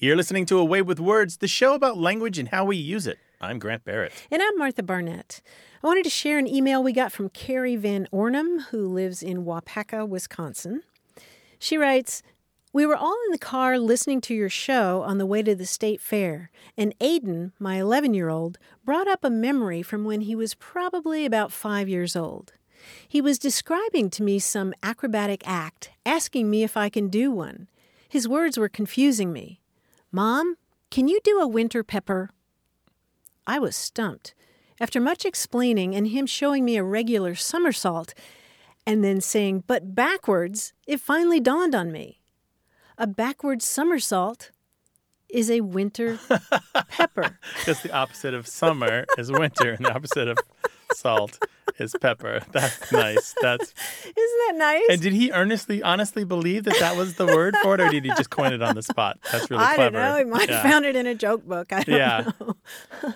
You're listening to A Way with Words, the show about language and how we use it. I'm Grant Barrett. And I'm Martha Barnette. I wanted to share an email we got from Carrie Van Ornum, who lives in Waupaca, Wisconsin. She writes, we were all in the car listening to your show on the way to the state fair, and Aiden, my 11 year old, brought up a memory from when he was probably about five years old. He was describing to me some acrobatic act, asking me if I can do one. His words were confusing me. Mom, can you do a winter pepper? I was stumped. After much explaining and him showing me a regular somersault and then saying, but backwards, it finally dawned on me. A backward somersault is a winter pepper. Because the opposite of summer is winter, and the opposite of salt is pepper. That's nice. That's isn't that nice? And did he earnestly, honestly believe that that was the word for it, or did he just coin it on the spot? That's really I clever. don't know. He might Yeah. have found it in a joke book. I don't Yeah. know.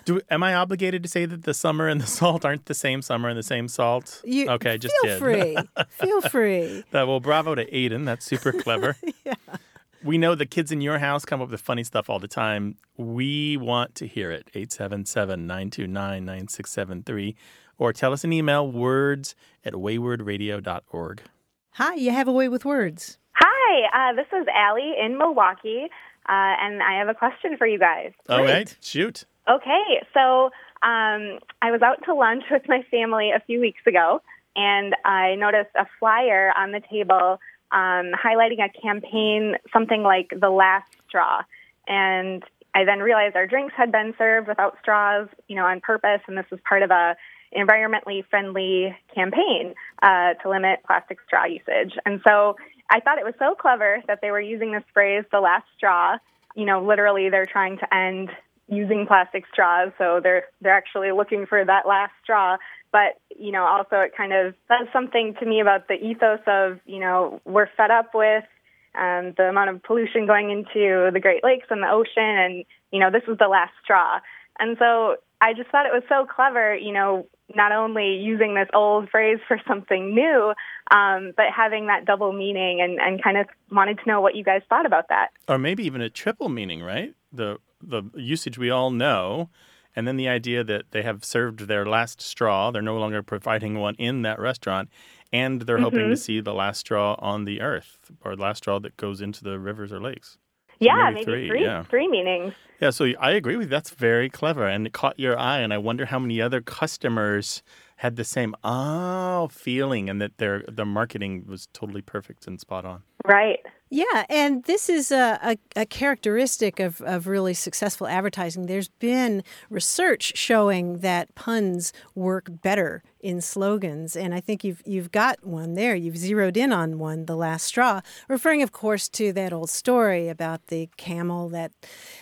Do, am I obligated to say that the summer and the salt aren't the same summer and the same salt? You, okay, just feel did. free. feel free. That, well, bravo to Aiden. That's super clever. Yeah. We know the kids in your house come up with funny stuff all the time. We want to hear it. 877 929 9673. Or tell us an email, words at waywordradio.org. Hi, you have a way with words. Hi, uh, this is Allie in Milwaukee, uh, and I have a question for you guys. All right, shoot. Okay, so um, I was out to lunch with my family a few weeks ago, and I noticed a flyer on the table um, highlighting a campaign, something like the last straw. And I then realized our drinks had been served without straws, you know, on purpose, and this was part of a environmentally friendly campaign uh, to limit plastic straw usage. And so I thought it was so clever that they were using this phrase, the last straw. You know, literally, they're trying to end using plastic straws, so they're they're actually looking for that last straw. But you know, also it kind of says something to me about the ethos of you know we're fed up with um, the amount of pollution going into the Great Lakes and the ocean, and you know this is the last straw. And so I just thought it was so clever, you know, not only using this old phrase for something new, um, but having that double meaning, and and kind of wanted to know what you guys thought about that. Or maybe even a triple meaning, right? The the usage we all know, and then the idea that they have served their last straw. They're no longer providing one in that restaurant, and they're hoping Mhm. to see the last straw on the earth or the last straw that goes into the rivers or lakes. Yeah, maybe maybe, three, three, yeah. three meanings. Yeah, so I agree with you. That's very clever, and it caught your eye. And I wonder how many other customers had the same oh feeling, and that their their marketing was totally perfect and spot on. Right. Yeah, and this is a, a, a characteristic of, of really successful advertising. There's been research showing that puns work better in slogans, and I think you've you've got one there. You've zeroed in on one, the last straw, referring, of course, to that old story about the camel that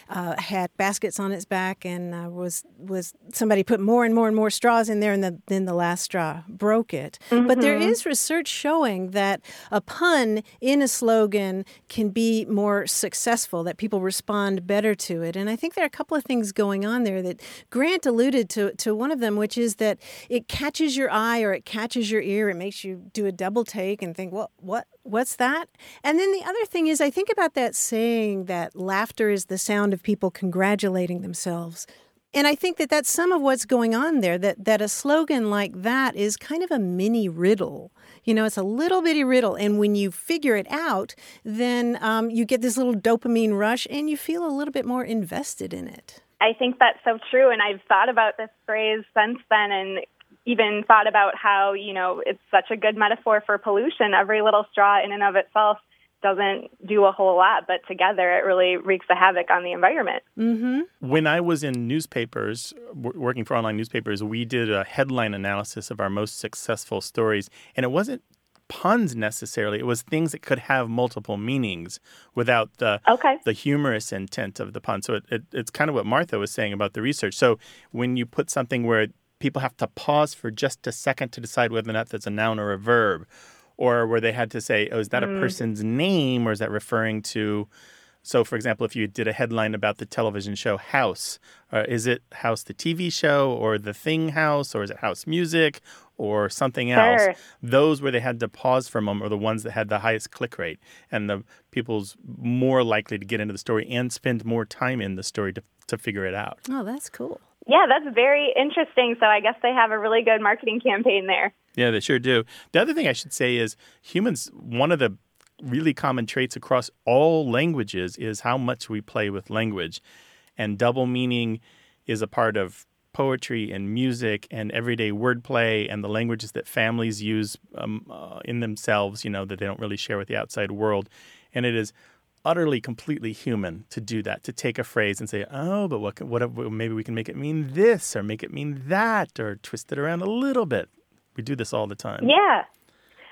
uh, had baskets on its back, and uh, was was somebody put more and more and more straws in there, and the, then the last straw broke it. But there Mhm. is research showing that a pun in a slogan can be more successful, that people respond better to it. And I think there are a couple of things going on there that Grant alluded to, to one of them, which is that it catches your eye or it catches your ear. It makes you do a double take and think, well, what, what's that? And then the other thing is, I think about that saying that laughter is the sound of people congratulating themselves. And I think that that's some of what's going on there. That that a slogan like that is kind of a mini riddle. You know, it's a little bitty riddle, and when you figure it out, then um, you get this little dopamine rush, and you feel a little bit more invested in it. I think that's so true, and I've thought about this phrase since then, and even thought about how you know it's such a good metaphor for pollution. Every little straw, in and of itself, doesn't do a whole lot, but together it really wreaks a havoc on the environment. Mm-hmm. When I was in newspapers, w- working for online newspapers, we did a headline analysis of our most successful stories, and it wasn't puns necessarily. It was things that could have multiple meanings without the Okay. the humorous intent of the pun. So it, it, it's kind of what Martha was saying about the research. So when you put something where people have to pause for just a second to decide whether or not that's a noun or a verb, or where they had to say, oh, is that a person's name or is that referring to so, for example, if you did a headline about the television show House, uh, is it House the TV show or the Thing House or is it House Music or something else? Sure. Those where they had to pause for a moment are the ones that had the highest click rate and the people's more likely to get into the story and spend more time in the story to, to figure it out. Oh, that's cool. Yeah, that's very interesting. So I guess they have a really good marketing campaign there. Yeah, they sure do. The other thing I should say is humans, one of the really common traits across all languages is how much we play with language. And double meaning is a part of poetry and music and everyday wordplay and the languages that families use um, uh, in themselves, you know, that they don't really share with the outside world. And it is utterly, completely human to do that, to take a phrase and say, oh, but what, what, maybe we can make it mean this or make it mean that or twist it around a little bit. We do this all the time. Yeah.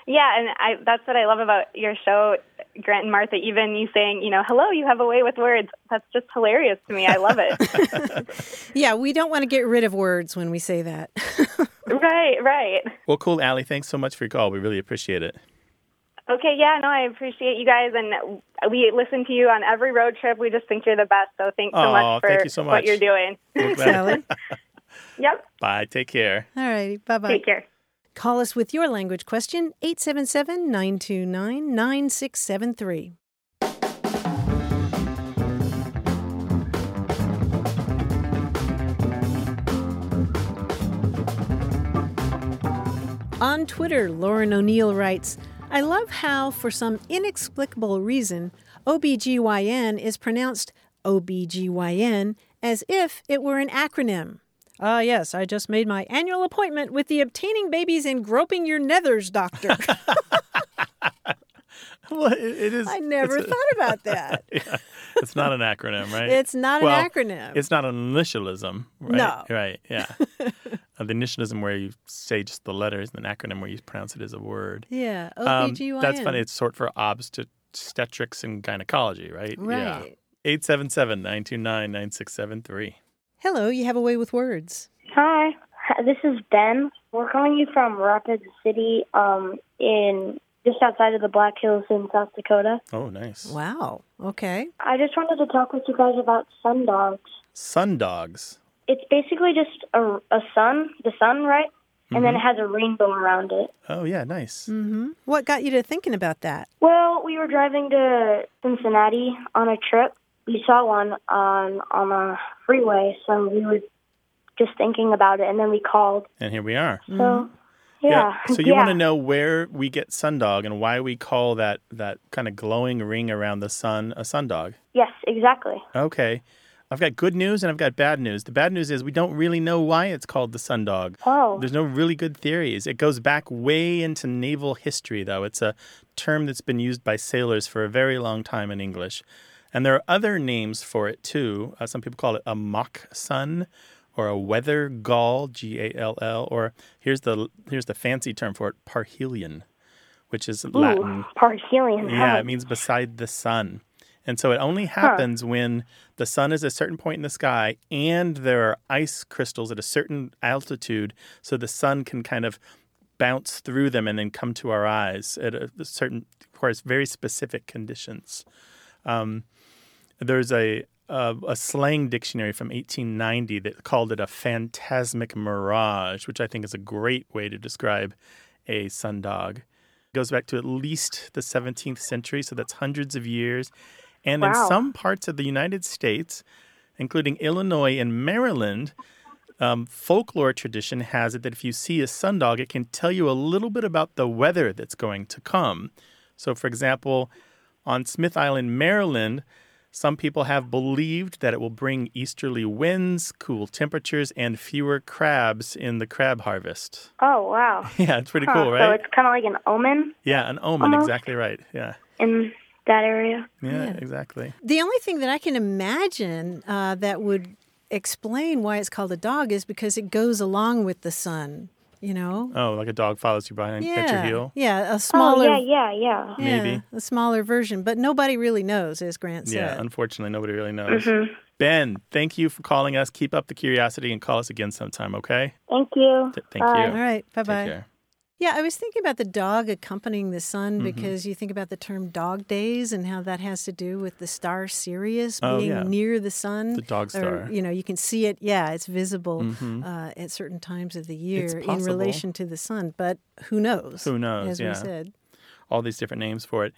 Yeah, and I, that's what I love about your show, Grant and Martha. Even you saying, you know, hello, you have a way with words. That's just hilarious to me. I love it. Yeah, we don't want to get rid of words when we say that. right, right. Well, cool, Allie. Thanks so much for your call. We really appreciate it. Okay, yeah, no, I appreciate you guys, and we listen to you on every road trip. We just think you're the best. So thanks so Aw, much for thank you so much. what you're doing. Thanks, Allie. Yep. Bye. Take care. All righty. Bye bye. Take care. Call us with your language question, 877 929 9673. On Twitter, Lauren O'Neill writes, I love how, for some inexplicable reason, OBGYN is pronounced OBGYN as if it were an acronym. Ah, yes, I just made my annual appointment with the obtaining babies and groping your nethers doctor. Well, it, it is. I never it's a- thought about that. yeah, it's not an acronym, right? It's not Well, an acronym. It's not an initialism, right? No. Right. Yeah. uh, the initialism where you say just the letters, and an acronym where you pronounce it as a word. yeah, Um, OBGYN. that's funny. It's short for obstetrics and gynecology, right? Yeah. Right. 877 929 9673. Hello, you have a way with words. Hi, this is Ben. We're calling you from Rapid City, um, in just outside of the Black Hills in South Dakota. Oh, nice. Wow. Okay. I just wanted to talk with you guys about sun dogs. Sun dogs. It's basically just a, a sun, the sun, right? And then it has a rainbow around it. Oh, yeah, nice. Mm-hmm. What got you to thinking about that? Well, we were driving to Cincinnati on a trip. We saw one on on a freeway, so we were just thinking about it, and then we called. And here we are. So, mm-hmm. yeah. So you want to know where we get sundog and why we call that that kind of glowing ring around the sun a sundog? Yes, exactly. Okay. I've got good news and I've got bad news. The bad news is we don't really know why it's called the sundog. Oh. There's no really good theories. It goes back way into naval history, though. It's a term that's been used by sailors for a very long time in English. And there are other names for it, too. Uh, some people call it a mock sun or a weather gall, G A L L, or here's the, here's the fancy term for it, parhelion, which is Latin. Parhelion. Yeah, huh? it means beside the sun. And so it only happens when the sun is a certain point in the sky and there are ice crystals at a certain altitude so the sun can kind of bounce through them and then come to our eyes at a certain, of course, very specific conditions. Um, there's a, a a slang dictionary from 1890 that called it a phantasmic mirage, which I think is a great way to describe a sundog. It goes back to at least the 17th century, so that's hundreds of years. And in some parts of the United States, including Illinois and Maryland, um, folklore tradition has it that if you see a sundog, it can tell you a little bit about the weather that's going to come. So, for example, on Smith Island, Maryland, some people have believed that it will bring easterly winds, cool temperatures, and fewer crabs in the crab harvest. Oh, wow. Yeah, it's pretty Huh, cool, right? So it's kind of like an omen Yeah, an omen, Almost. exactly right. Yeah. in that area. yeah, Yeah. exactly. The only thing that I can imagine uh, that would explain why it's called a dog is because it goes along with the sun. You know. Oh, like a dog follows you behind at your yeah. heel. Yeah, a Oh, smaller. yeah, yeah, yeah. yeah, Maybe. a smaller version, but nobody really knows, as Grant said. Yeah, said. unfortunately, nobody really knows. Mm-hmm. Ben, thank you for calling us. Keep up the curiosity and call us again sometime, okay? Thank you. Th- thank Bye. you. All right, bye Take bye. Yeah, I was thinking about the dog accompanying the sun Mm-hmm. because you think about the term dog days and how that has to do with the star Sirius Oh, being yeah. near the sun. The dog star. Mm-hmm. you know, you can see it. Yeah, it's visible uh, at certain times of the year in relation to the sun. But who knows? Who knows, As yeah. we said. all these different names for it.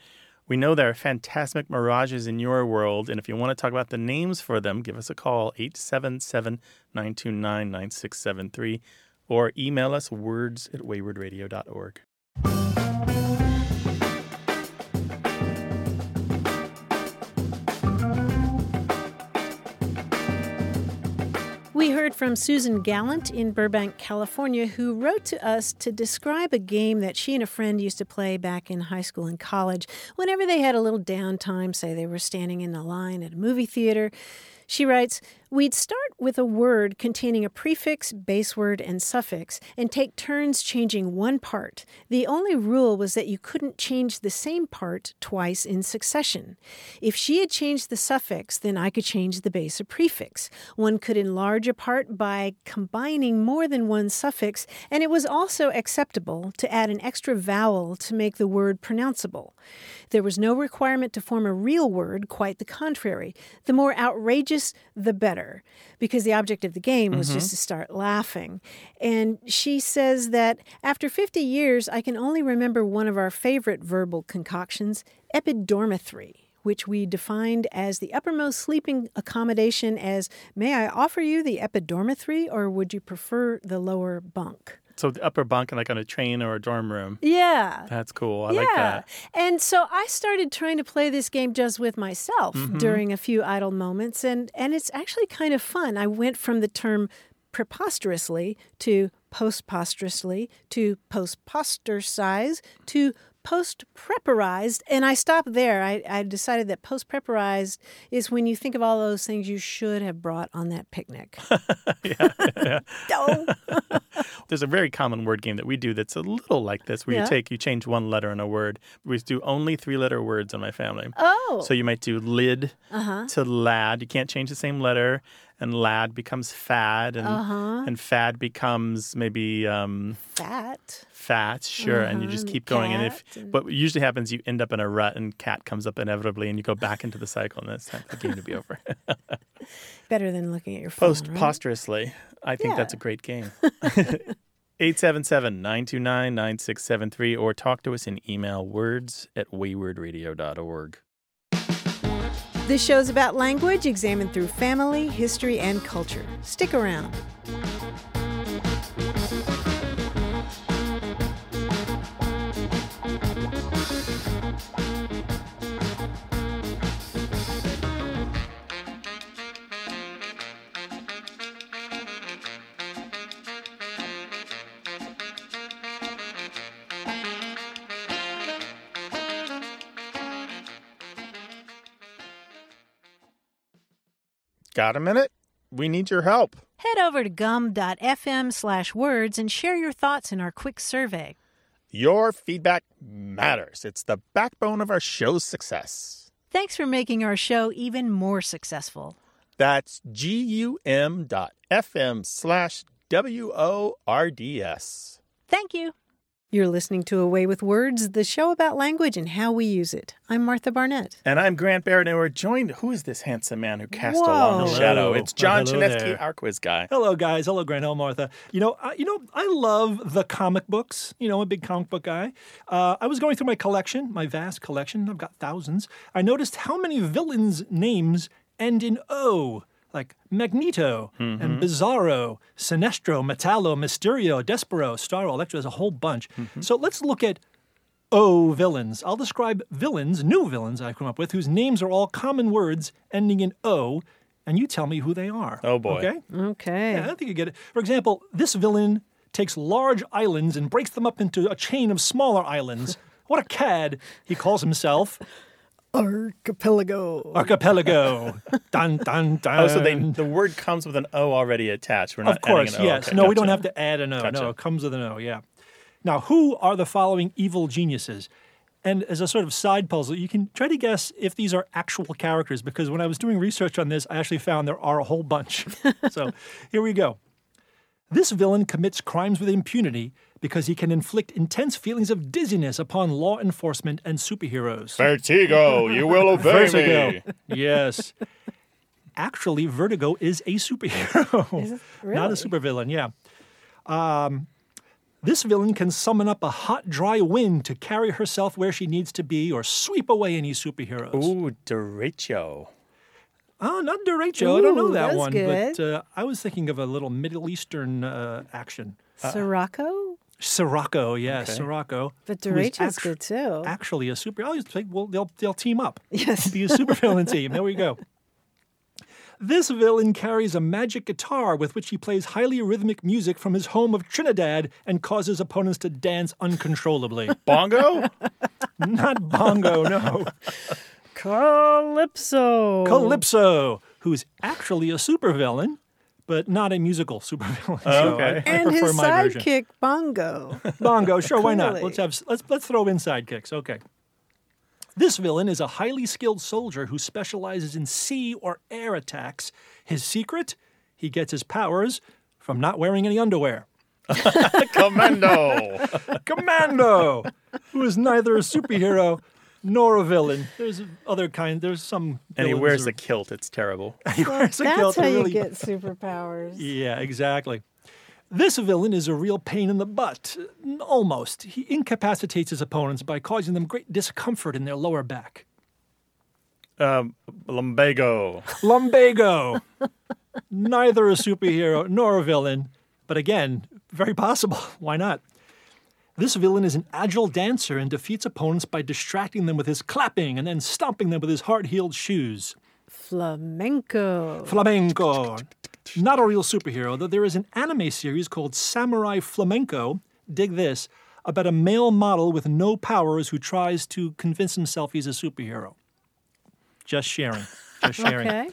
We know there are phantasmic mirages in your world, and if you want to talk about the names for them, give us a call, 877 929 9673, or email us words at waywordradio.org. We heard from Susan Gallant in Burbank, California, who wrote to us to describe a game that she and a friend used to play back in high school and college. Whenever they had a little downtime, say they were standing in a line at a movie theater, she writes, We'd start with a word containing a prefix, base word, and suffix, and take turns changing one part. The only rule was that you couldn't change the same part twice in succession. If she had changed the suffix, then I could change the base or prefix. One could enlarge a part by combining more than one suffix, and it was also acceptable to add an extra vowel to make the word pronounceable. There was no requirement to form a real word, quite the contrary. The more outrageous, the better, because the object of the game was mm-hmm. just to start laughing. And she says that after 50 years, I can only remember one of our favorite verbal concoctions, epidormithry. Which we defined as the uppermost sleeping accommodation as, may I offer you the epidormithry or would you prefer the lower bunk? So the upper bunk, and like on a train or a dorm room. Yeah. That's cool. I like that. And so I started trying to play this game just with myself Mm-hmm. during a few idle moments and and it's actually kind of fun. I went from the term preposterously to postposterously to postpostersize to post preparized and I stopped there. I, I decided that post preparized is when you think of all those things you should have brought on that picnic. Oh. There's a very common word game that we do that's a little like this, where Yeah. you take, you change one letter in a word. We do only three letter words in my family. Oh. So you might do lid Uh-huh. to lad. You can't change the same letter, and lad becomes fad, and Uh-huh. and fad becomes maybe um, Fat. fat. Sure, and you just Uh-huh, keep going. And if and- what usually happens, you end up in a rut, and cat comes up inevitably, and you go back into the cycle, and it's time for the game to be over. Better than looking at your phone. Post right? I think that's a great game. 877 929 9673 or talk to us in email words at waywordradio.org. This show's about language examined through family, history, and culture. Stick around. Got a minute? We need your help. Head over to gum.fm slash words and share your thoughts in our quick survey. Your feedback matters. It's the backbone of our show's success. Thanks for making our show even more successful. That's gum.fm slash W O R D S. Thank you. You're listening to A Way with Words, the show about language and how we use it. I'm Martha Barnette. And I'm Grant Barrett, and we're joined. Who is this handsome man who cast a Whoa. long Hello. shadow? It's John Hello Chaneski, there. our quiz guy. Hello, guys. Hello, Grant. Hello, Martha. You know, uh, you know, I love the comic books. You know, I'm a big comic book guy. Uh, I was going through my collection, my vast collection. I've got thousands. I noticed how many villains' names end in O, like Magneto and mm-hmm. Bizarro, Sinestro, Metallo, Mysterio, Despero, Starro, Electro. There's a whole bunch. Mm-hmm. So let's look at O villains. I'll describe villains, new villains I've come up with, whose names are all common words ending in O, and you tell me who they are. Oh, boy. Okay? Okay. Yeah, I think you get it. For example, this villain takes large islands and breaks them up into a chain of smaller islands. What a cad, he calls himself. Archipelago. Archipelago. dun dun dun. Oh, so they, the word comes with an O already attached. We're not Of course, adding an O. yes. Okay, no, we don't have to add an O. Gotcha. No, it comes with an O, yeah. Now, who are the following evil geniuses? And as a sort of side puzzle, you can try to guess if these are actual characters because when I was doing research on this, I actually found there are a whole bunch. so here we go. This villain commits crimes with impunity because he can inflict intense feelings of dizziness upon law enforcement and superheroes. Vertigo, you will obey Vertigo. yes. Actually, Vertigo is a superhero, not a supervillain. Yeah. Um, this villain can summon up a hot, dry wind to carry herself where she needs to be or sweep away any superheroes. Ooh, derecho. Oh, not derecho. I don't know Ooh, that one. good. But uh, I was thinking of a little Middle Eastern uh, action. Sirocco? Sirocco, yes, Okay. Sirocco. But who is Derecho's actu- good too. Actually, a super. I always think, well, they'll they'll team up. Yes. be a supervillain team. There we go. This villain carries a magic guitar with which he plays highly rhythmic music from his home of Trinidad and causes opponents to dance uncontrollably. Bongo? Not bongo, no. Calypso. Calypso, who's actually a supervillain, but not a musical supervillain. Oh, Okay. I, I and prefer his my version. sidekick, Bongo. Bongo, sure, why not? Let's have let's let's throw in sidekicks. Okay. This villain is a highly skilled soldier who specializes in sea or air attacks. His secret? He gets his powers from not wearing any underwear. Commando. Commando, who is neither a superhero nor a villain. There's other kind. There's some. and he wears who- a kilt. It's terrible. he wears a That's kilt how to you really- get superpowers. Yeah, exactly. This villain is a real pain in the butt. Almost. He incapacitates his opponents by causing them great discomfort in their lower back. Um, lumbago. Lumbago. Neither a superhero nor a villain, but again, very possible. Why not? This villain is an agile dancer and defeats opponents by distracting them with his clapping and then stomping them with his hard heeled shoes. Flamenco. Flamenco. Not a real superhero, though there is an anime series called Samurai Flamenco, dig this, about a male model with no powers who tries to convince himself he's a superhero. Just sharing. Just sharing. Okay.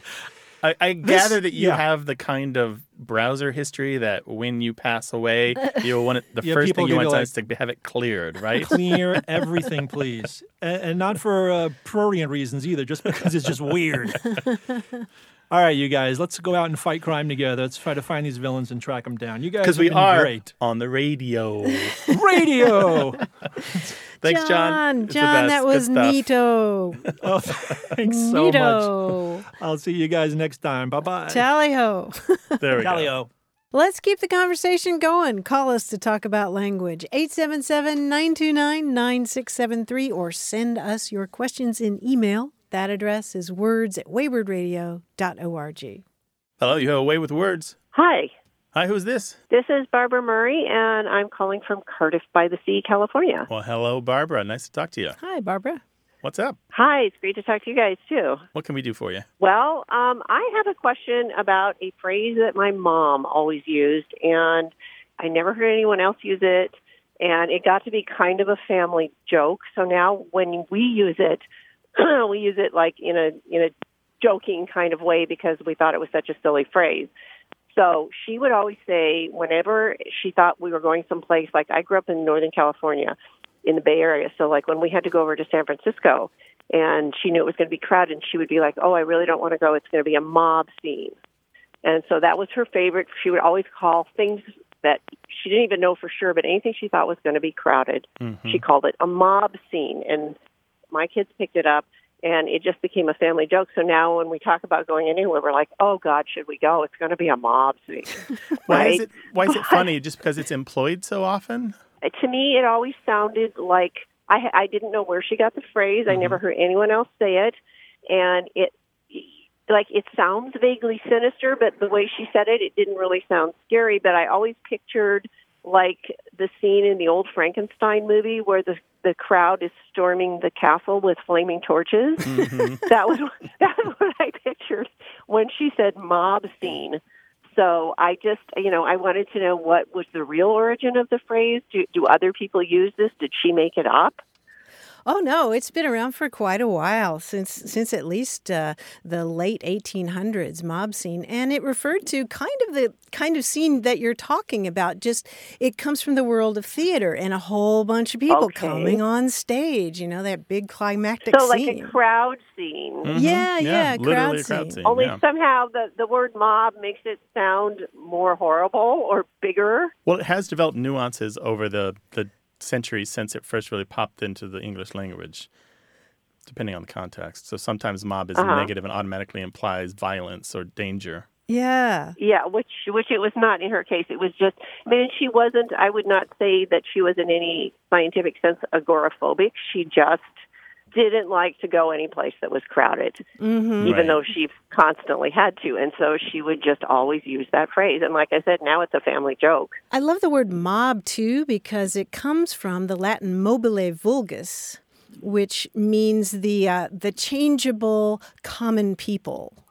I, I gather that you yeah. have the kind of browser history that when you pass away, you want it, the Yeah, first thing you want you, is to have it cleared, right? Clear everything, please. And, and not for uh, prurient reasons either, just because it's just weird. All right, you guys, let's go out and fight crime together. Let's try to find these villains and track them down. You guys Because have we been are great. on the radio. Radio. Thanks, John. John, John, that was stuff. neato. oh, thanks so much. I'll see you guys next time. Bye bye. Tally ho. There we go. Let's keep the conversation going. Call us to talk about language. 877 929 9673 or send us your questions in email. That address is words at waywordradio.org. Hello, you have a way with words. Hi, Hi, who's this? this is Barbara Murray, and I'm calling from Cardiff by the Sea, California. Well, hello, Barbara. Nice to talk to you. Hi, Barbara. What's up? Hi, it's great to talk to you guys too. What can we do for you? Well, um, I have a question about a phrase that my mom always used, and I never heard anyone else use it, and it got to be kind of a family joke. So now when we use it, we use it like in a in a joking kind of way because we thought it was such a silly phrase. So she would always say, whenever she thought we were going someplace, like I grew up in Northern California, in the Bay Area. So, like when we had to go over to San Francisco, and she knew it was going to be crowded, and she would be like, "Oh, I really don't want to go. It's going to be a mob scene." And so that was her favorite. She would always call things that she didn't even know for sure, but anything she thought was going to be crowded, mm-hmm. she called it a mob scene. And my kids picked it up, and it just became a family joke. So now when we talk about going anywhere, we're like, "Oh God, should we go? It's going to be a mob scene." Why is it why is it funny? Just because it's employed so often? Uh, to me, it always sounded like I I didn't know where she got the phrase. I mm-hmm. never heard anyone else say it, and it like it sounds vaguely sinister, but the way she said it, it didn't really sound scary. But I always pictured like the scene in the old Frankenstein movie where the the crowd is storming the castle with flaming torches. Mm-hmm. that was that's what I pictured when she said mob scene. So I just, you know, I wanted to know what was the real origin of the phrase. Do, do other people use this? Did she make it up? Oh no, it's been around for quite a while since since at least uh, the late 1800s mob scene, and it referred to kind of the kind of scene that you're talking about. Just it comes from the world of theater and a whole bunch of people Okay. coming on stage. You know that big climactic scene. So, like scene. a crowd scene. Mhm. Yeah, yeah, literally crowd a crowd scene. scene. Only yeah. somehow the, the word mob makes it sound more horrible or bigger. Well, it has developed nuances over the, the centuries since it first really popped into the English language, depending on the context. So sometimes mob is Uh-huh. negative and automatically implies violence or danger. yeah. Yeah, which which it was not in her case. It was just. I mean, she wasn't. I would not say that she was in any scientific sense agoraphobic. She just didn't like to go any place that was crowded, hmm even Right. though she constantly had to. And so she would just always use that phrase. And like I said, now it's a family joke. I love the word mob too because it comes from the Latin mobile vulgus, which means the uh, the changeable common people.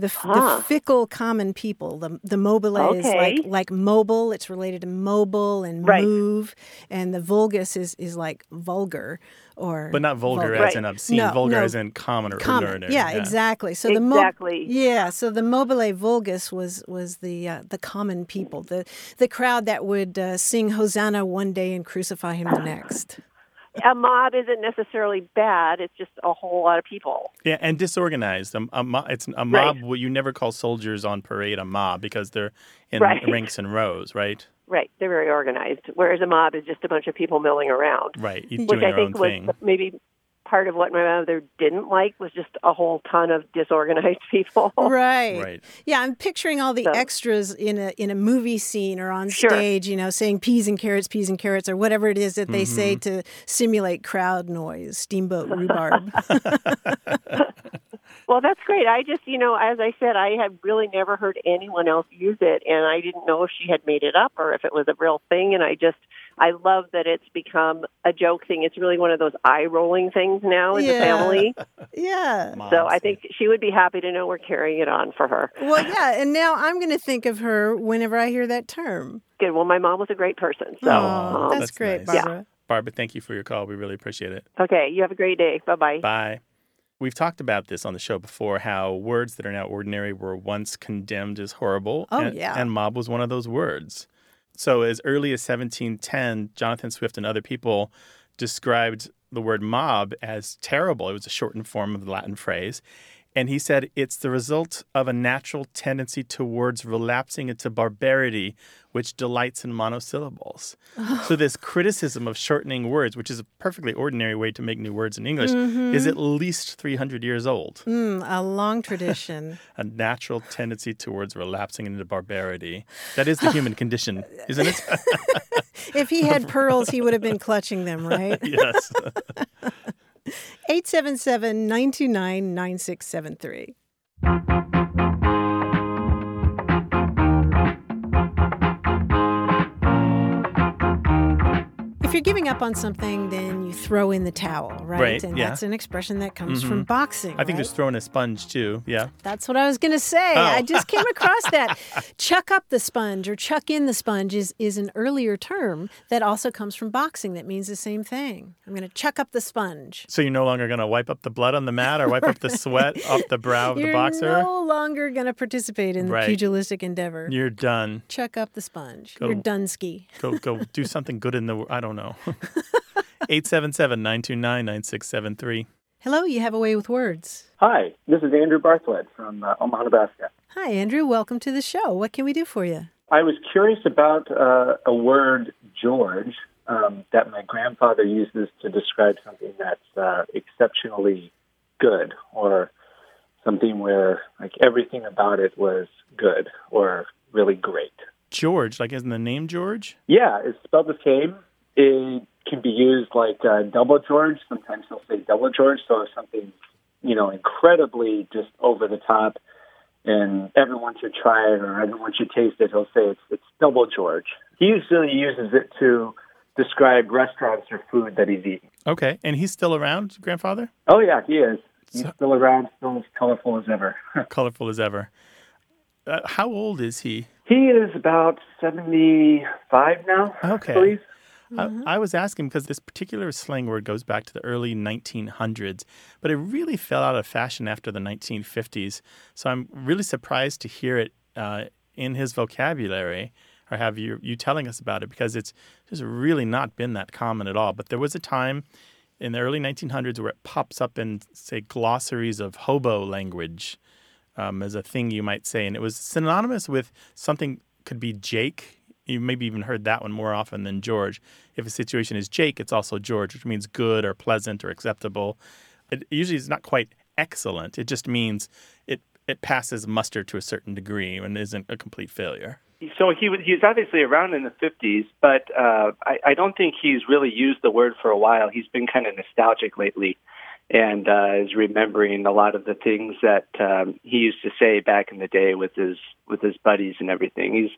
The, Huh. the fickle common people. The the mobile is like like mobile. It's related to mobile and Right. move, and the vulgus is is like vulgar or But not vulgar Vulgar. as in obscene, No, vulgar no. as in common or common. ordinary. Yeah, exactly. So the mo- yeah, so the mobile vulgus was was the uh, the common people, the the crowd that would uh, sing Hosanna one day and crucify him the next. A mob isn't necessarily bad. It's just a whole lot of people. Yeah, and disorganized. A, a, mo- it's a mob. Well, you never call soldiers on parade a mob because they're in Right. ranks and rows, right? Right. They're very organized. Whereas a mob is just a bunch of people milling around. Right, each which doing I their own think was thing. maybe part of what my mother didn't like was just a whole ton of disorganized people. Right. Right. Yeah, I'm picturing all the So- extras in a in a movie scene or on Sure. stage, you know, saying peas and carrots, peas and carrots, or whatever it is that they say Mm-hmm. to simulate crowd noise. Steamboat rhubarb. Well, that's great. I just, you know, as I said, I had really never heard anyone else use it, and I didn't know if she had made it up or if it was a real thing. And I just, I love that it's become a joke thing. It's really one of those eye rolling things now in Yeah. the family. yeah. So I think she would be happy to know we're carrying it on for her. Well, yeah, and now I'm going to think of her whenever I hear that term. Good. Well, my mom was a great person. So, Aw, um, that's, that's great, nice. Yeah. Barbara. Barbara, thank you for your call. We really appreciate it. okay. You have a great day. Bye bye. Bye. We've talked about this on the show before how words that are now ordinary were once condemned as horrible. Oh, and, yeah. And mob was one of those words. So, as early as 1710, Jonathan Swift and other people described the word mob as terrible. It was a shortened form of the Latin phrase. And he said it's the result of a natural tendency towards relapsing into barbarity, which delights in monosyllables. so, this criticism of shortening words, which is a perfectly ordinary way to make new words in English, is at least 300 years old. Mm, a long tradition. A natural tendency towards relapsing into barbarity. That is the human condition, isn't it? if he had pearls, he would have been clutching them, right? yes. 877 929 9673. If you're giving up on something, then you throw in the towel, right? Right, And yeah. that's an expression that comes from mm-hmm. boxing. I think right? there's throwing a sponge too. Yeah. That's what I was going to say. Oh. I just came across that. chuck up the sponge or chuck in the sponge is, is an earlier term that also comes from boxing that means the same thing. I'm going to chuck up the sponge. So you're no longer going to wipe up the blood on the mat or wipe up the sweat off the brow of You're the boxer. You're no longer going to participate in Right. the pugilistic endeavor. You're done. chuck up the sponge. Go. You're done ski. Go go do something good in the I don't know. 877-929-9673. Hello, you have a way with words. Hi, this is Andrew Bartlett from uh, Omaha, Nebraska. Hi, Andrew. Welcome to the show. What can we do for you? I was curious about uh, a word, George, um, that my grandfather uses to describe something that's uh, exceptionally good or something where like everything about it was good or really great. George, like isn't the name George? Yeah, it's spelled the same. It can be used like uh, double George. Sometimes they'll say double George. So if something, you know, incredibly just over the top, and everyone should try it or everyone should taste it, he'll say it's it's double George. He usually uses it to describe restaurants or food that he's eaten. Okay. And he's still around, grandfather? Oh yeah, he is. He's So- still around, still as colorful as ever. Colorful as ever. Uh, how old is he? he is about seventy-five now. Okay. I. Mm-hmm. I, I was asking because this particular slang word goes back to the early 1900s, but it really fell out of fashion after the 1950s. So I'm really surprised to hear it uh, in his vocabulary or have you you telling us about it because it's just really not been that common at all. But there was a time in the early 1900s where it pops up in say glossaries of hobo language um, as a thing you might say, and it was synonymous with something could be Jake. You maybe even heard that one more often than George. If a situation is Jake, it's also George, which means good or pleasant or acceptable. It usually is not quite excellent. It just means it it passes muster to a certain degree and isn't a complete failure. So he was he was obviously around in the 50s, but uh, I, I don't think he's really used the word for a while. He's been kind of nostalgic lately, and uh, is remembering a lot of the things that um, he used to say back in the day with his with his buddies and everything. He's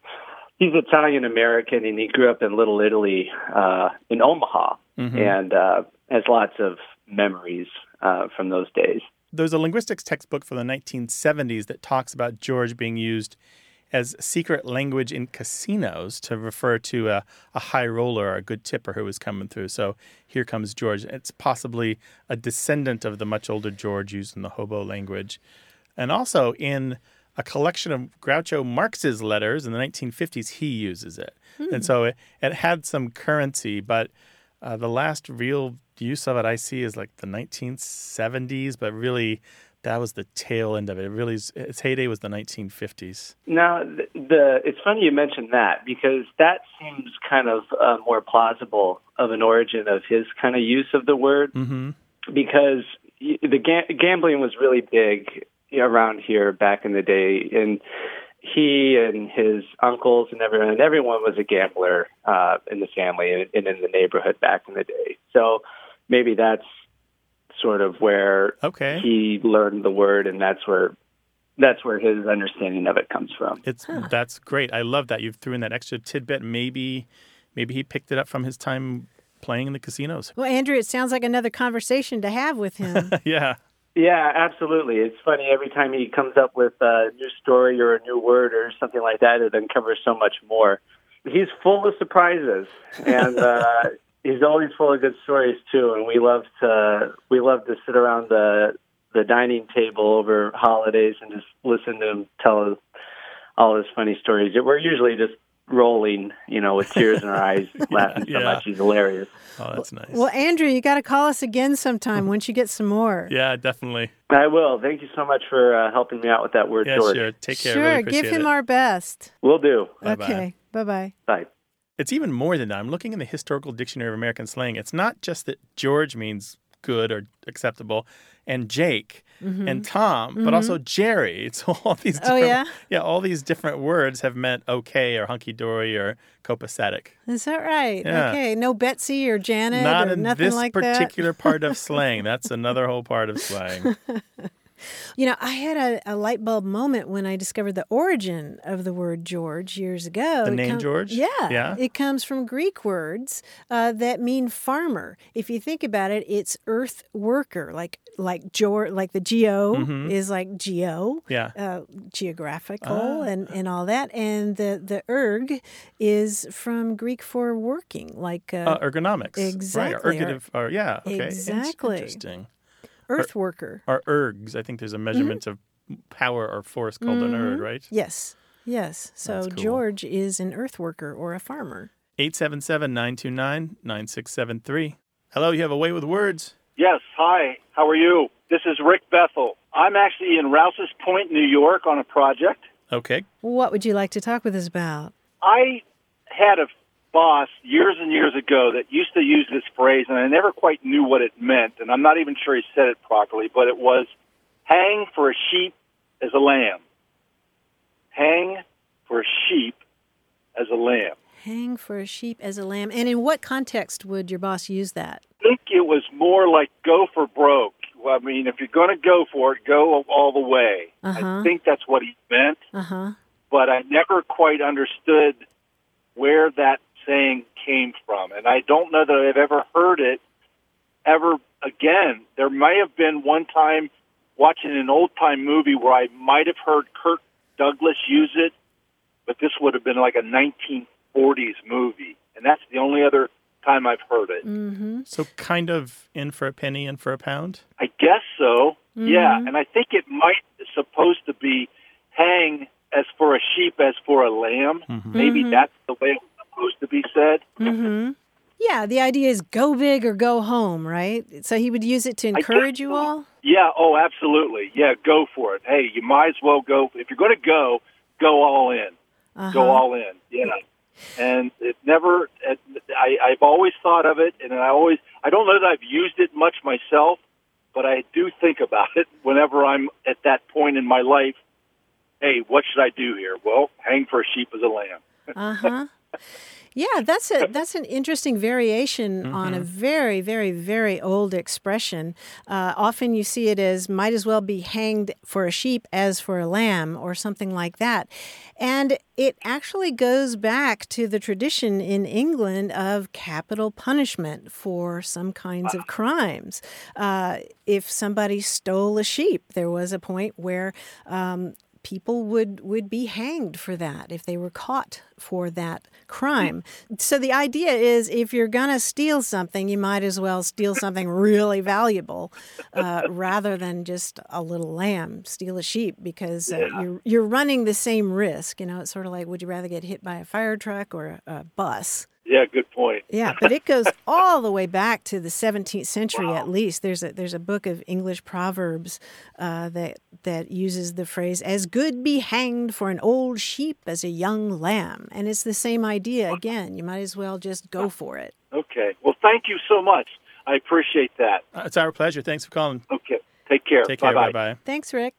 he's Italian American, and he grew up in Little Italy uh, in Omaha, Mhm. and uh, has lots of memories uh, from those days. There's a linguistics textbook from the 1970s that talks about George being used as secret language in casinos to refer to a, a high roller or a good tipper who was coming through. So here comes George. It's possibly a descendant of the much older George used in the hobo language. And also in a collection of Groucho Marx's letters in the 1950s, he uses it. And so it, it had some currency, but uh, the last real use of it I see is like the 1970s, but really that was the tail end of it. It really, its heyday was the 1950s. Now, the, the it's funny you mentioned that because that seems kind of uh, more plausible of an origin of his kind of use of the word Mm-hmm. because the ga- gambling was really big around here back in the day, and he and his uncles and everyone everyone was a gambler uh, in the family and, and in the neighborhood back in the day. So maybe that's sort of where Okay. he learned the word, and that's where that's where his understanding of it comes from. It's that's great. I love that you threw in that extra tidbit. Maybe, maybe he picked it up from his time playing in the casinos. Well, Andrew, it sounds like another conversation to have with him. yeah. Yeah, absolutely. It's funny every time he comes up with a new story or a new word or something like that, it uncovers so much more. He's full of surprises, and uh, he's always full of good stories too. And we love to we love to sit around the the dining table over holidays and just listen to him tell all his funny stories. We're usually just rolling, you know, with tears in her eyes, laughing so yeah. much. She's hilarious. Oh, that's nice. well, Andrew, you got to call us again sometime once you get some more. yeah, definitely. I will. Thank you so much for uh, helping me out with that word, Yeah, George. sure. Take care. Sure, Really give him it. our best. We'll do. Bye-bye. Okay, bye bye. Bye. It's even more than that. I'm looking in the Historical Dictionary of American Slang. It's not just that George means good or acceptable, and Jake and Tom, but also Jerry. It's all these. Mm-hmm. Oh, Different, yeah? all these different words have meant okay or hunky dory or copacetic. Is that right? Yeah. Okay, no Betsy or Janet Not or in nothing this like that. particular part of slang. That's another whole part of slang. You know, I had a, a light bulb moment when I discovered the origin of the word George years ago. The It name com- George? Yeah. Yeah. It comes from Greek words uh, that mean farmer. If you think about it, it's earth worker, like like Geor, like the geo Mhm. is like geo, Yeah. uh, geographical, Ah. and, and all that. And the, the erg is from Greek for working, like uh, Uh, ergonomics. exactly, Right. Or, ergotiv- or yeah. Okay. Exactly. Interesting. Earth worker. Or ergs. I think there's a mm-hmm. measurement of power or force called an erg, mm-hmm. right? Yes. Yes. So cool. George is an earth worker or a farmer. 877 929 9673. Hello, you have a way with words. Yes. Hi. How are you? This is Rick Bethel. I'm actually in Rouse's Point, New York, on a project. Okay. What would you like to talk with us about? I had a boss years and years ago that used to use this phrase, and I never quite knew what it meant, and I'm not even sure he said it properly, but it was hang for a sheep as a lamb. Hang for a sheep as a lamb. Hang for a sheep as a lamb. And in what context would your boss use that? I think it was more like go for broke. I mean, if you're going to go for it, go all the way. Uh-huh. I think that's what he meant. Uh huh. but I never quite understood where that saying came from. And I don't know that I've ever heard it ever again. There may have been one time watching an old time movie where I might have heard Kirk Douglas use it, but this would have been like a 1940s movie. And that's the only other time I've heard it. Mm-hmm. So kind of in for a penny and for a pound. I guess so. Yeah, Mhm. and I think it might supposed to be hang as for a sheep as for a lamb. Maybe Mhm. that's the way it's supposed to be said. Mm-hmm. Yeah, the idea is go big or go home, right? So he would use it to encourage you all. Yeah, oh, absolutely. Yeah, go for it. Hey, you might as well go. If you're going to go, go all in. Uh-huh. Go all in. Yeah. And it never, it, I, I've always thought of it, and I always, I don't know that I've used it much myself, but I do think about it whenever I'm at that point in my life. Hey, what should I do here? Well, hang for a sheep as a lamb. Uh huh. Yeah, that's a that's an interesting variation on a very very very old expression. Uh, often you see it as might as well be hanged for a sheep as for a lamb or something like that, and it actually goes back to the tradition in England of capital punishment for some kinds of crimes. Uh, if somebody stole a sheep, there was a point where. Um, people would would be hanged for that if they were caught for that crime. So the idea is if you're going to steal something, you might as well steal something really valuable uh, rather than just a little lamb. Steal a sheep because uh, Yeah. you're you're running the same risk. You know, it's sort of like would you rather get hit by a fire truck or a, a bus? Yeah, good point. Yeah, but it goes all the way back to the 17th century at least. There's a there's a book of English proverbs uh, that that uses the phrase "as good be hanged for an old sheep as a young lamb," and it's the same idea again. You might as well just go for it. Okay. Well, thank you so much. I appreciate that. Uh, It's our pleasure. Thanks for calling. Okay. Take care. Take care. Bye-bye. Bye bye. Thanks, Rick.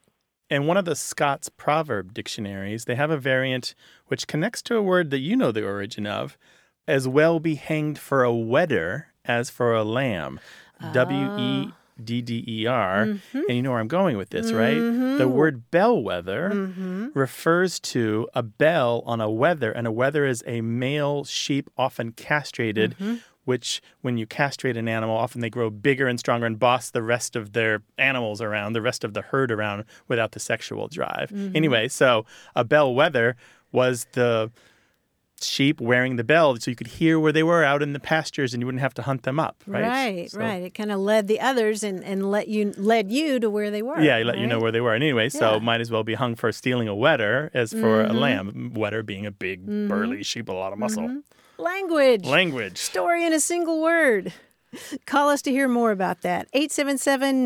In one of the Scots proverb dictionaries, they have a variant which connects to a word that you know the origin of as well be hanged for a wedder as for a lamb. W E D D E R. Mm-hmm. And you know where I'm going with this, right? Mm-hmm. The word bellwether mm-hmm. refers to a bell on a wether, and a wether is a male sheep, often castrated. Which, when you castrate an animal, often they grow bigger and stronger and boss the rest of their animals around, the rest of the herd around without the sexual drive. Anyway, so a bellwether was the sheep wearing the bell so you could hear where they were out in the pastures and you wouldn't have to hunt them up, right? Right, So- right. It kind of led the others and, and let you led you to where they were. Yeah, let you know where they were. And anyway, so might as well be hung for stealing a wedder as for Mm-hmm. a lamb. Wedder being a big, burly sheep with a lot of muscle. language. Language. Story in a single word. Call us to hear more about that. 877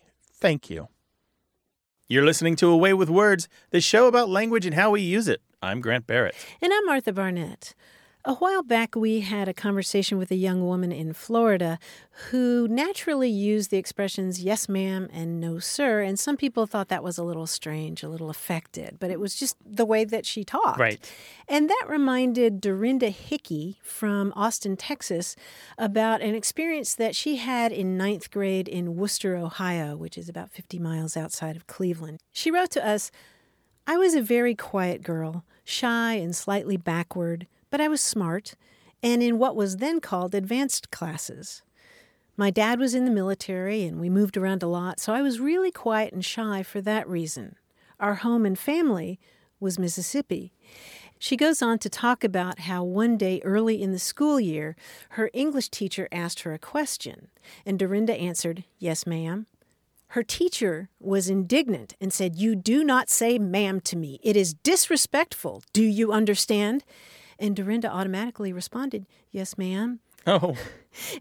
Thank you. You're listening to A Way with Words, the show about language and how we use it. I'm Grant Barrett. And I'm Martha Barnette. A while back, we had a conversation with a young woman in Florida who naturally used the expressions yes, ma'am, and no, sir. And some people thought that was a little strange, a little affected, but it was just the way that she talked. Right. And that reminded Dorinda Hickey from Austin, Texas, about an experience that she had in ninth grade in Wooster, Ohio, which is about 50 miles outside of Cleveland. She wrote to us I was a very quiet girl, shy and slightly backward, but I was smart, and in what was then called advanced classes. My dad was in the military and we moved around a lot, so I was really quiet and shy for that reason. Our home and family was Mississippi. She goes on to talk about how one day early in the school year, her English teacher asked her a question, and Dorinda answered, Yes, ma'am. Her teacher was indignant and said, You do not say ma'am to me. It is disrespectful. Do you understand? And Dorinda automatically responded, Yes, ma'am. Oh,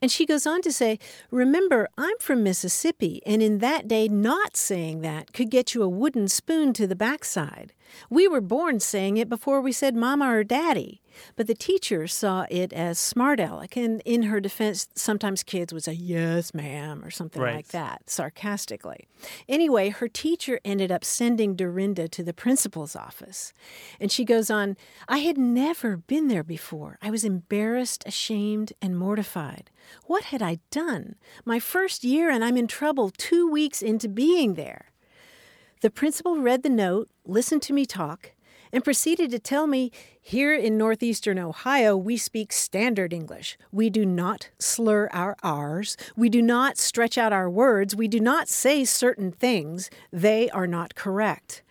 And she goes on to say, Remember, I'm from Mississippi, and in that day, not saying that could get you a wooden spoon to the backside. We were born saying it before we said mama or daddy. But the teacher saw it as smart aleck, and in her defense, sometimes kids would say, Yes, ma'am, or something Right. like that, sarcastically. Anyway, her teacher ended up sending Dorinda to the principal's office. And she goes on, I had never been there before. I was embarrassed, ashamed, and mortified. What had I done? My first year, and I'm in trouble two weeks into being there. The principal read the note, listened to me talk, and proceeded to tell me here in northeastern Ohio, we speak standard English. We do not slur our R's. We do not stretch out our words. We do not say certain things. They are not correct.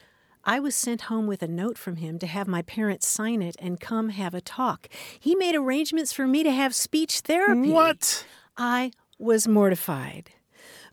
I was sent home with a note from him to have my parents sign it and come have a talk. He made arrangements for me to have speech therapy. what? I was mortified.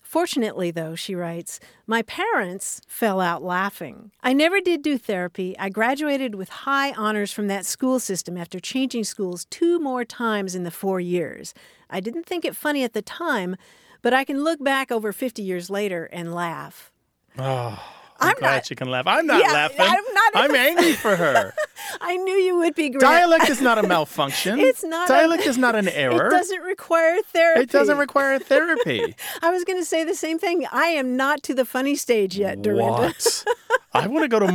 Fortunately, though, she writes, my parents fell out laughing. I never did do therapy. I graduated with high honors from that school system after changing schools two more times in the four years. I didn't think it funny at the time, but I can look back over 50 years later and laugh. Oh, I'm, I'm glad not- she can laugh. I'm not Yeah, laughing. I'm not I'm angry for her. I knew you would be great. Dialect is not a malfunction. It's not a- Dialect is not an error. It doesn't require therapy. It doesn't require therapy. I was going to say the same thing. I am not to the funny stage yet, Dorinda. What? I want to go to.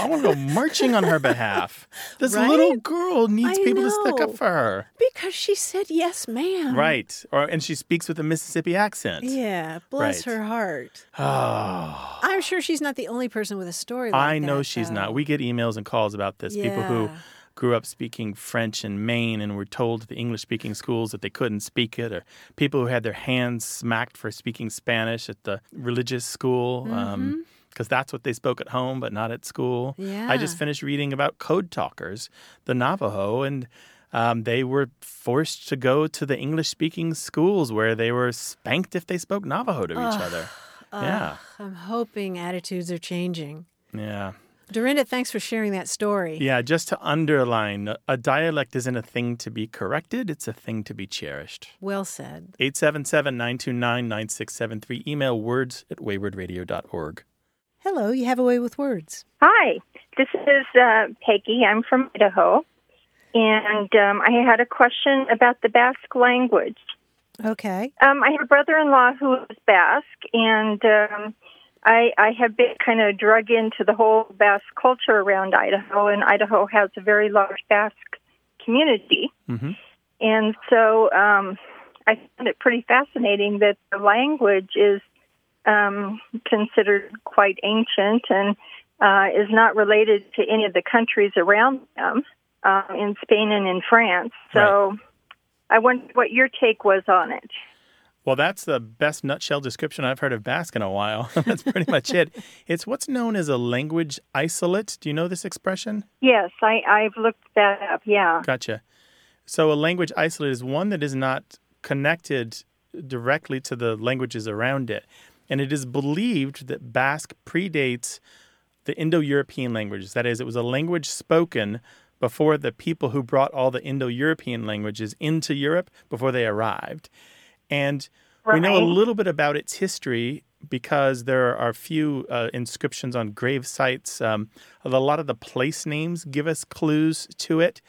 I want to go marching on her behalf. This Right? little girl needs I people to stick up for her. Because she said yes, ma'am. Right. Or and she speaks with a Mississippi accent. Yeah, bless Right. her heart. Oh. I'm sure she's not the only person with a story like I know that, she's though. not. We get emails and calls about this. People who grew up speaking French in Maine and were told at the English speaking schools that they couldn't speak it, or people who had their hands smacked for speaking Spanish at the religious school. Um, because that's what they spoke at home, but not at school. Yeah. I just finished reading about code talkers, the Navajo, and um, they were forced to go to the English speaking schools where they were spanked if they spoke Navajo to each other. yeah. I'm hoping attitudes are changing. Yeah. Dorinda, thanks for sharing that story. Yeah, just to underline, a dialect isn't a thing to be corrected, it's a thing to be cherished. Well said. 877 929 9673. Email words at waywordradio.org. Hello, you have a way with words. Hi, this is uh, Peggy. I'm from Idaho, and um, I had a question about the Basque language. Okay. Um, I have a brother-in-law who is Basque, and um, I, I have been kind of drug into the whole Basque culture around Idaho, and Idaho has a very large Basque community. Mm-hmm. And so um, I found it pretty fascinating that the language is um, considered quite ancient and uh, is not related to any of the countries around them uh, in Spain and in France. So I wonder what your take was on it. Well, that's the best nutshell description I've heard of Basque in a while. that's pretty much it. It's what's known as a language isolate. Do you know this expression? Yes, I, I've looked that up. Yeah. Gotcha. So a language isolate is one that is not connected directly to the languages around it. And it is believed that Basque predates the Indo European languages. That is, it was a language spoken before the people who brought all the Indo European languages into Europe before they arrived. And we know a little bit about its history because there are a few uh, inscriptions on grave sites. Um, a lot of the place names give us clues to it.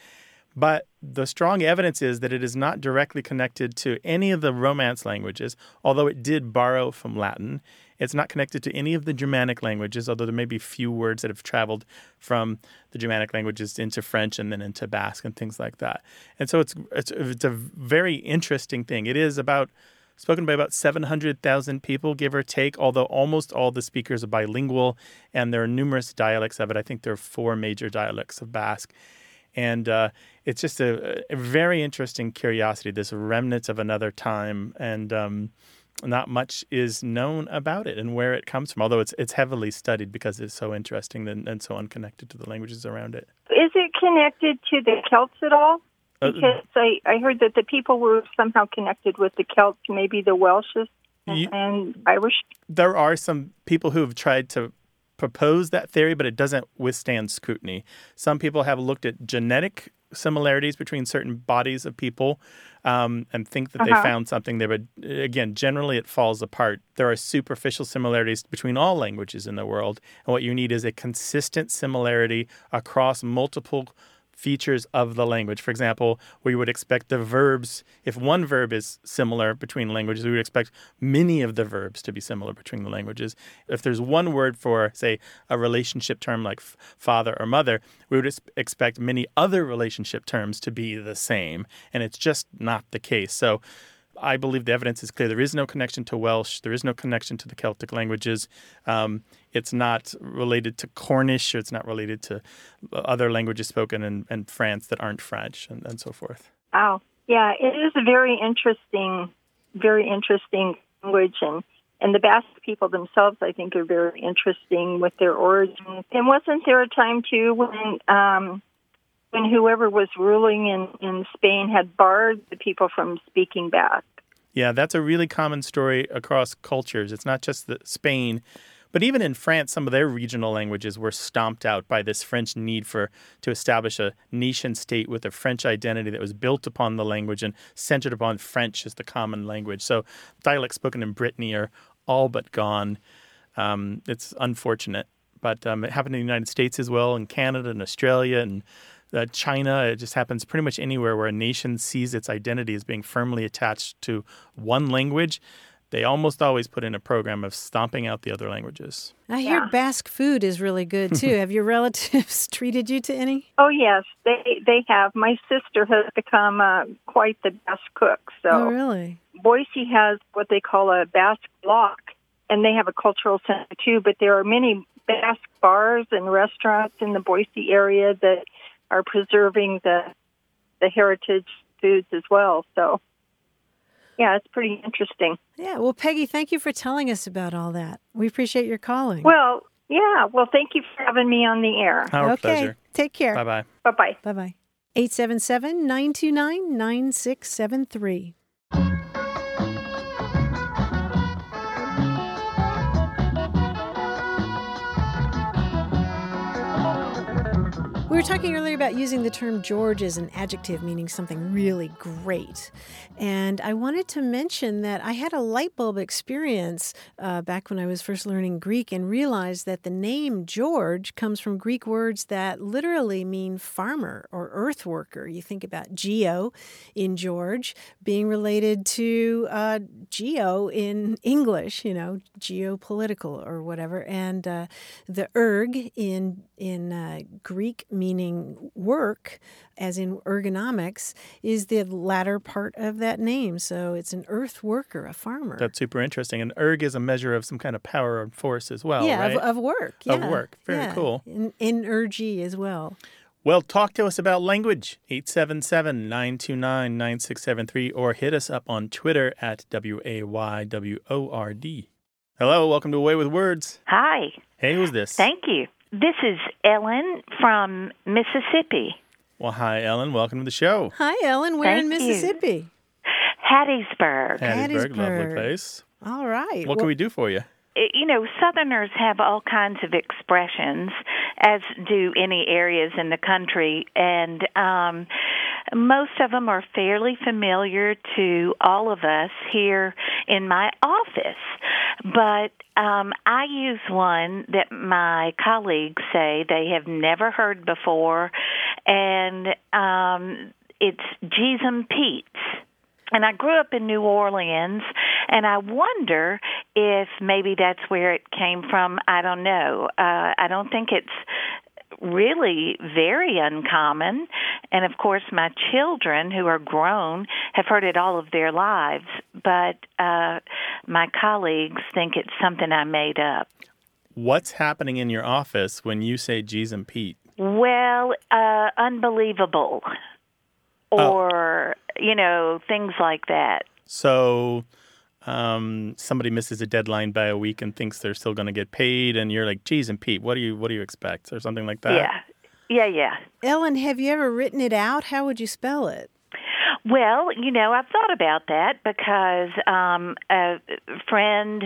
But the strong evidence is that it is not directly connected to any of the Romance languages, although it did borrow from Latin. It's not connected to any of the Germanic languages, although there may be few words that have traveled from the Germanic languages into French and then into Basque and things like that. And so it's it's, it's a very interesting thing. It is about spoken by about 700,000 people, give or take, although almost all the speakers are bilingual and there are numerous dialects of it. I think there are four major dialects of Basque. And uh, it's just a, a very interesting curiosity, this remnants of another time. And um, not much is known about it and where it comes from. Although it's it's heavily studied because it's so interesting and, and so unconnected to the languages around it. Is it connected to the Celts at all? Uh, Because I, I heard that the people were somehow connected with the Celts, maybe the Welshes You- and Irish. there are some people who have tried to propose that theory, but it doesn't withstand scrutiny. Some people have looked at genetic similarities between certain bodies of people um, and think that they Uh-huh. found something there. But uh, again, generally it falls apart. There are superficial similarities between all languages in the world. And what you need is a consistent similarity across multiple features of the language. For example, we would expect the verbs, if one verb is similar between languages, we would expect many of the verbs to be similar between the languages. If there's one word for, say, a relationship term like f- father or mother, we would ex- expect many other relationship terms to be the same. And it's just not the case. So I believe the evidence is clear. There is no connection to Welsh. There is no connection to the Celtic languages. Um, it's not related to Cornish, or it's not related to other languages spoken in, in France that aren't French, and, and so forth. Wow. Yeah, it is a very interesting, very interesting language, and and the Basque people themselves, I think, are very interesting with their origins. And wasn't there a time too when um, when whoever was ruling in in Spain had barred the people from speaking Basque? Yeah, that's a really common story across cultures. It's not just the, Spain, but even in France, some of their regional languages were stomped out by this French need for to establish a nation state with a French identity that was built upon the language and centered upon French as the common language. So dialects spoken in Brittany are all but gone. Um, it's unfortunate, but um, it happened in the United States as well, in Canada and Australia and uh, China. It just happens pretty much anywhere where a nation sees its identity as being firmly attached to one language. They almost always put in a program of stomping out the other languages. I hear Basque food is really good too. Have your relatives treated you to any? Oh yes, they they have. My sister has become uh, quite the Basque cook. So Oh, really? Boise has what they call a Basque block, and they have a cultural center too. But there are many Basque bars and restaurants in the Boise area that are preserving the the heritage foods as well. So, yeah, it's pretty interesting. Yeah. Well, Peggy, thank you for telling us about all that. We appreciate your calling. Well, yeah. Well, thank you for having me on the air. Our okay. pleasure. Take care. Bye bye. Bye bye. Bye bye. 877 929 9673. We were talking earlier about using the term George as an adjective meaning something really great. And I wanted to mention that I had a light bulb experience uh, back when I was first learning Greek and realized that the name George comes from Greek words that literally mean farmer or earth worker. You think about geo in George being related to uh, geo in English, you know, geopolitical or whatever. And uh, the erg in, in uh, Greek meaning work, as in ergonomics, is the latter part of that name. So it's an earth worker, a farmer. That's super interesting. And erg is a measure of some kind of power or force as well, yeah, right? of, of work. Of work. Very yeah. cool. In, energy as well. Well, talk to us about language, 877 929 9673, or hit us up on Twitter at W A Y W O R D. Hello, welcome to A Way with Words. Hi. Hey, who's this? Thank you. This is Ellen from Mississippi. Well, hi, Ellen. Welcome to the show. Hi, Ellen. We're in Thank you. Mississippi. Hattiesburg. Hattiesburg, lovely place. All right. What can we do for you? You know, Southerners have all kinds of expressions, as do any areas in the country, and um, most of them are fairly familiar to all of us here in my office. But um, I use one that my colleagues say they have never heard before, and um, it's and Pete's. And I grew up in New Orleans, and I wonder if maybe that's where it came from. I don't know. Uh, I don't think it's really very uncommon. And of course, my children, who are grown, have heard it all of their lives. But uh, my colleagues think it's something I made up. What's happening in your office when you say Jeezum Pete? Well, uh, unbelievable, Oh. or you know, things like that. So, um, somebody misses a deadline by a week and thinks they're still going to get paid, and you're like, "Geez, and Pete, what do you what do you expect?" or something like that. Yeah. Yeah, yeah. Ellen, have you ever written it out? How would you spell it? Well, you know, I've thought about that because um, a friend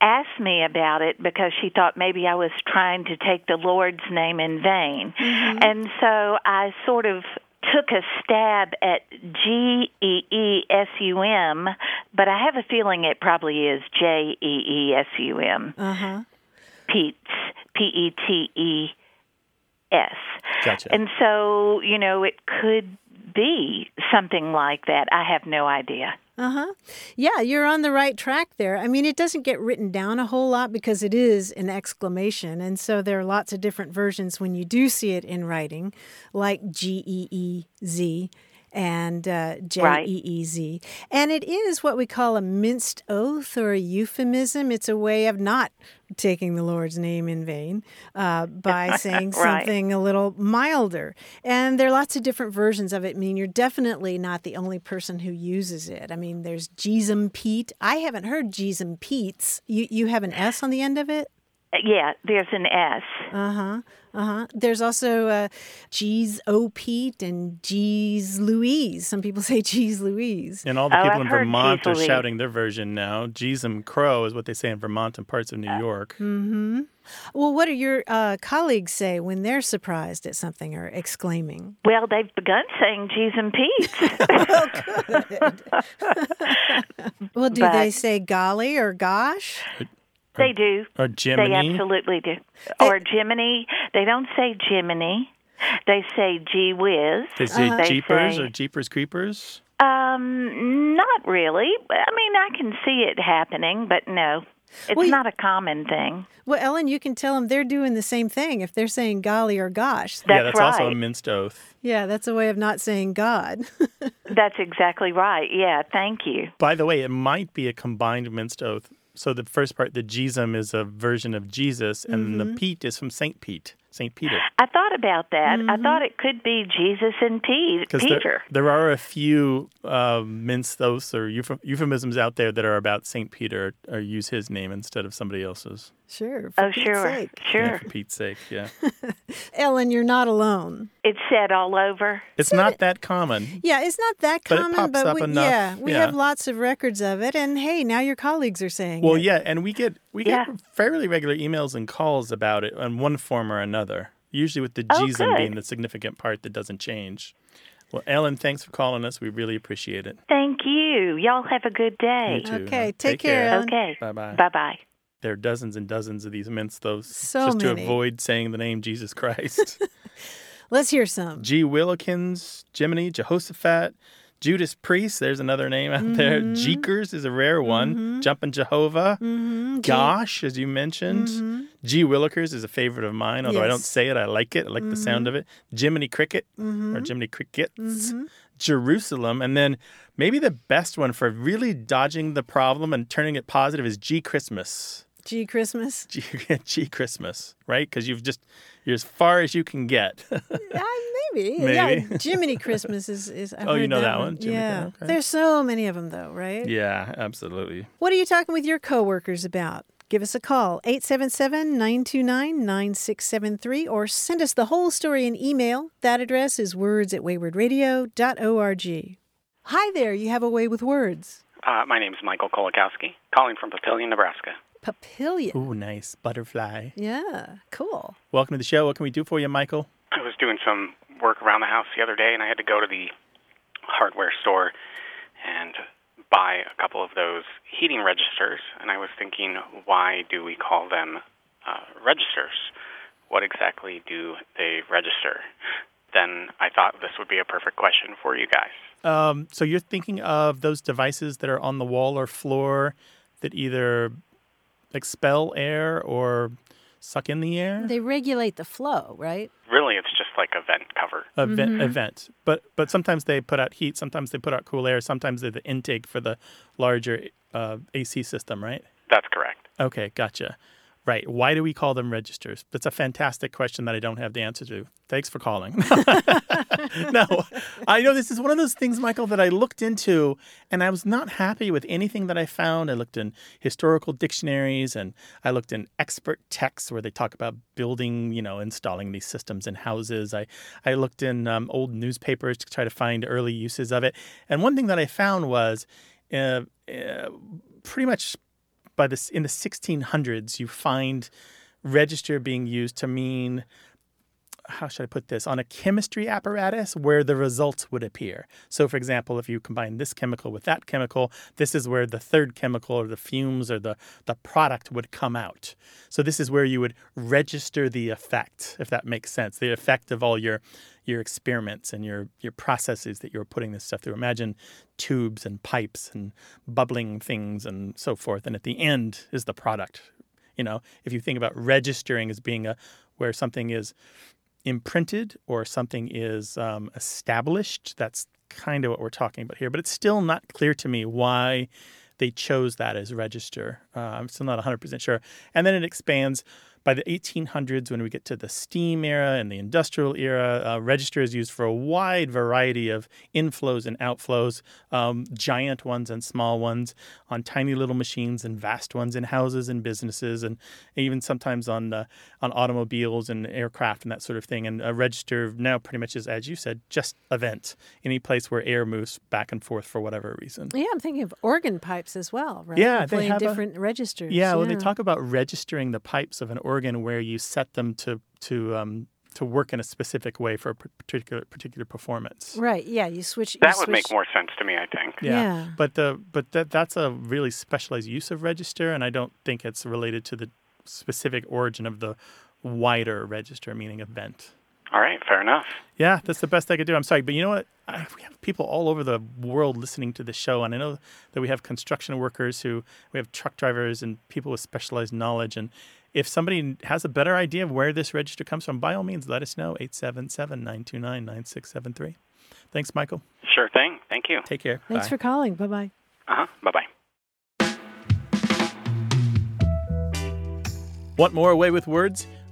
asked me about it because she thought maybe I was trying to take the Lord's name in vain. Mm-hmm. And so I sort of took a stab at G E E S U M, but I have a feeling it probably is J E E S U M. Uh huh. Pete's P E T E S. Gotcha. And so, you know, it could be something like that. I have no idea. Uh huh. Yeah, you're on the right track there. I mean, it doesn't get written down a whole lot because it is an exclamation. And so there are lots of different versions when you do see it in writing, like G E E Z and uh, J E E Z. And it is what we call a minced oath or a euphemism. It's a way of not taking the Lord's name in vain uh, by saying Right. something a little milder. And there are lots of different versions of it. I mean, you're definitely not the only person who uses it. I mean, there's Jeezum Pete. I haven't heard Jeezum Pete's. You, you have an S on the end of it? Yeah, there's an S. Uh huh. Uh huh. There's also uh, G's O Pete and G's Louise. Some people say G's Louise. And all the Oh, people I've in heard Vermont are Louise. shouting their version now. Jeezum Crow is what they say in Vermont and parts of New York. Mm-hmm. Well, what do your uh, colleagues say when they're surprised at something or exclaiming? Well, they've begun saying Jeezum Pete's. Well, do But- they say golly or gosh? They do. Or Jiminy. They absolutely do. Or Jiminy. They don't say Jiminy. They say gee whiz. They say They Jeepers say- or Jeepers Creepers. Um, not really. I mean, I can see it happening, but no, it's Well, not a common thing. Well, Ellen, you can tell them they're doing the same thing if they're saying golly or gosh. yeah, That's that's also a minced oath. Yeah, that's a way of not saying God. That's exactly right. Yeah, thank you. By the way, it might be a combined minced oath. So the first part, the Jesum, is a version of Jesus, and Mm-hmm. the Pete is from Saint Pete, Saint Peter. I thought about that. I thought it could be Jesus and Pete, Peter. there, there are a few uh, minced or euph- euphemisms out there that are about Saint Peter or use his name instead of somebody else's. Sure. For oh, Pete's sure, sake. sure. Yeah, for Pete's sake, yeah. Ellen, you're not alone. It's said all over. It's not that common. Yeah, it's not that But it common, pops but up we, enough, yeah, we yeah. have lots of records of it. And hey, now your colleagues are saying Well, it. yeah, and we get we get fairly regular emails and calls about it in one form or another. Usually with the Oh, being the significant part that doesn't change. Well, Ellen, thanks for calling us. We really appreciate it. Thank you. Y'all have a good day. You too. Okay, huh? take care, Ellen. Okay. Bye bye. Bye bye. There are dozens and dozens of these mints, though, So just many. to avoid saying the name Jesus Christ. Let's hear some. G. Willikins, Jiminy, Jehoshaphat, Judas Priest. There's another name out there. Mm-hmm. Jeekers is a rare one. Mm-hmm. Jumpin' Jehovah. Mm-hmm. Gosh, as you mentioned. Mm-hmm. G. Willikers is a favorite of mine, although I don't say it. I like it. I like the sound mm-hmm. of it. Jiminy Cricket or Jiminy Crickets. Jerusalem. And then maybe the best one for really dodging the problem and turning it positive is G. Christmas. G Christmas. G, G Christmas, right? Because you've just, you're as far as you can get. Uh, maybe. Maybe. Yeah, Jiminy Christmas is. is I've Oh, you know that one? Jiminy- yeah. okay. There's so many of them, though, right? yeah, absolutely. What are you talking with your coworkers about? Give us a call, 877 929 9673, or send us the whole story in email. That address is words at waywordradio.org. Hi there, you have a way with words. Uh, my name is Michael Kolakowski, calling from Papillion, Nebraska. Papillion. Ooh, nice. Butterfly. Yeah, cool. Welcome to the show. What can we do for you, Michael? I was doing some work around the house the other day, and I had to go to the hardware store and buy a couple of those heating registers. And I was thinking, why do we call them uh, registers? What exactly do they register? Then I thought this would be a perfect question for you guys. Um, so you're thinking of those devices that are on the wall or floor that either expel air or suck in the air? They regulate the flow, right? Really, it's just like a vent cover. Event, Mm-hmm. event. But but sometimes they put out heat. Sometimes they put out cool air. Sometimes they're the intake for the larger uh, AC system, right? That's correct. Okay, gotcha. Right. Why do we call them registers? That's a fantastic question that I don't have the answer to. Thanks for calling. no, I know this is one of those things, Michael, that I looked into and I was not happy with anything that I found. I looked in historical dictionaries and I looked in expert texts where they talk about building, you know, installing these systems in houses. I, I looked in um, old newspapers to try to find early uses of it. And one thing that I found was uh, uh, pretty much by this in the 1600s you find register being used to mean how should I put this on a chemistry apparatus where the results would appear. So, for example, if you combine this chemical with that chemical, this is where the third chemical or the fumes or the, the product would come out. So, this is where you would register the effect, if that makes sense, the effect of all your your experiments and your your processes that you're putting this stuff through. Imagine tubes and pipes and bubbling things and so forth. And at the end is the product. You know, if you think about registering as being a where something is imprinted or something is um, established, that's kind of what we're talking about here. But it's still not clear to me why they chose that as register. Uh, I'm still not 100% sure. And then it expands by the 1800s, when we get to the steam era and the industrial era, uh, register is used for a wide variety of inflows and outflows, um, giant ones and small ones, on tiny little machines and vast ones in houses and businesses, and even sometimes on uh, on automobiles and aircraft and that sort of thing. And a register now pretty much is, as you said, just a vent, any place where air moves back and forth for whatever reason. Yeah, I'm thinking of organ pipes as well, right? Yeah, they they have a- different registers. Yeah, well, they talk about registering the pipes of an organ where you set them to to um, to work in a specific way for a particular particular performance. Right. Yeah, you switch. you That would make more sense to me, I think. Yeah. But the but that that's a really specialized use of register, and I don't think it's related to the specific origin of the wider register, meaning event. All right, fair enough. Yeah, that's the best I could do. I'm sorry, but you know what? I, we have people all over the world listening to the show, and I know that we have construction workers who we have truck drivers and people with specialized knowledge. And if somebody has a better idea of where this register comes from, by all means, let us know. 877 929 9673. Thanks, Michael. Sure thing. Thank you. Take care. Thanks Bye. for calling. Bye bye. Uh huh. Bye bye. Want more A Way with Words?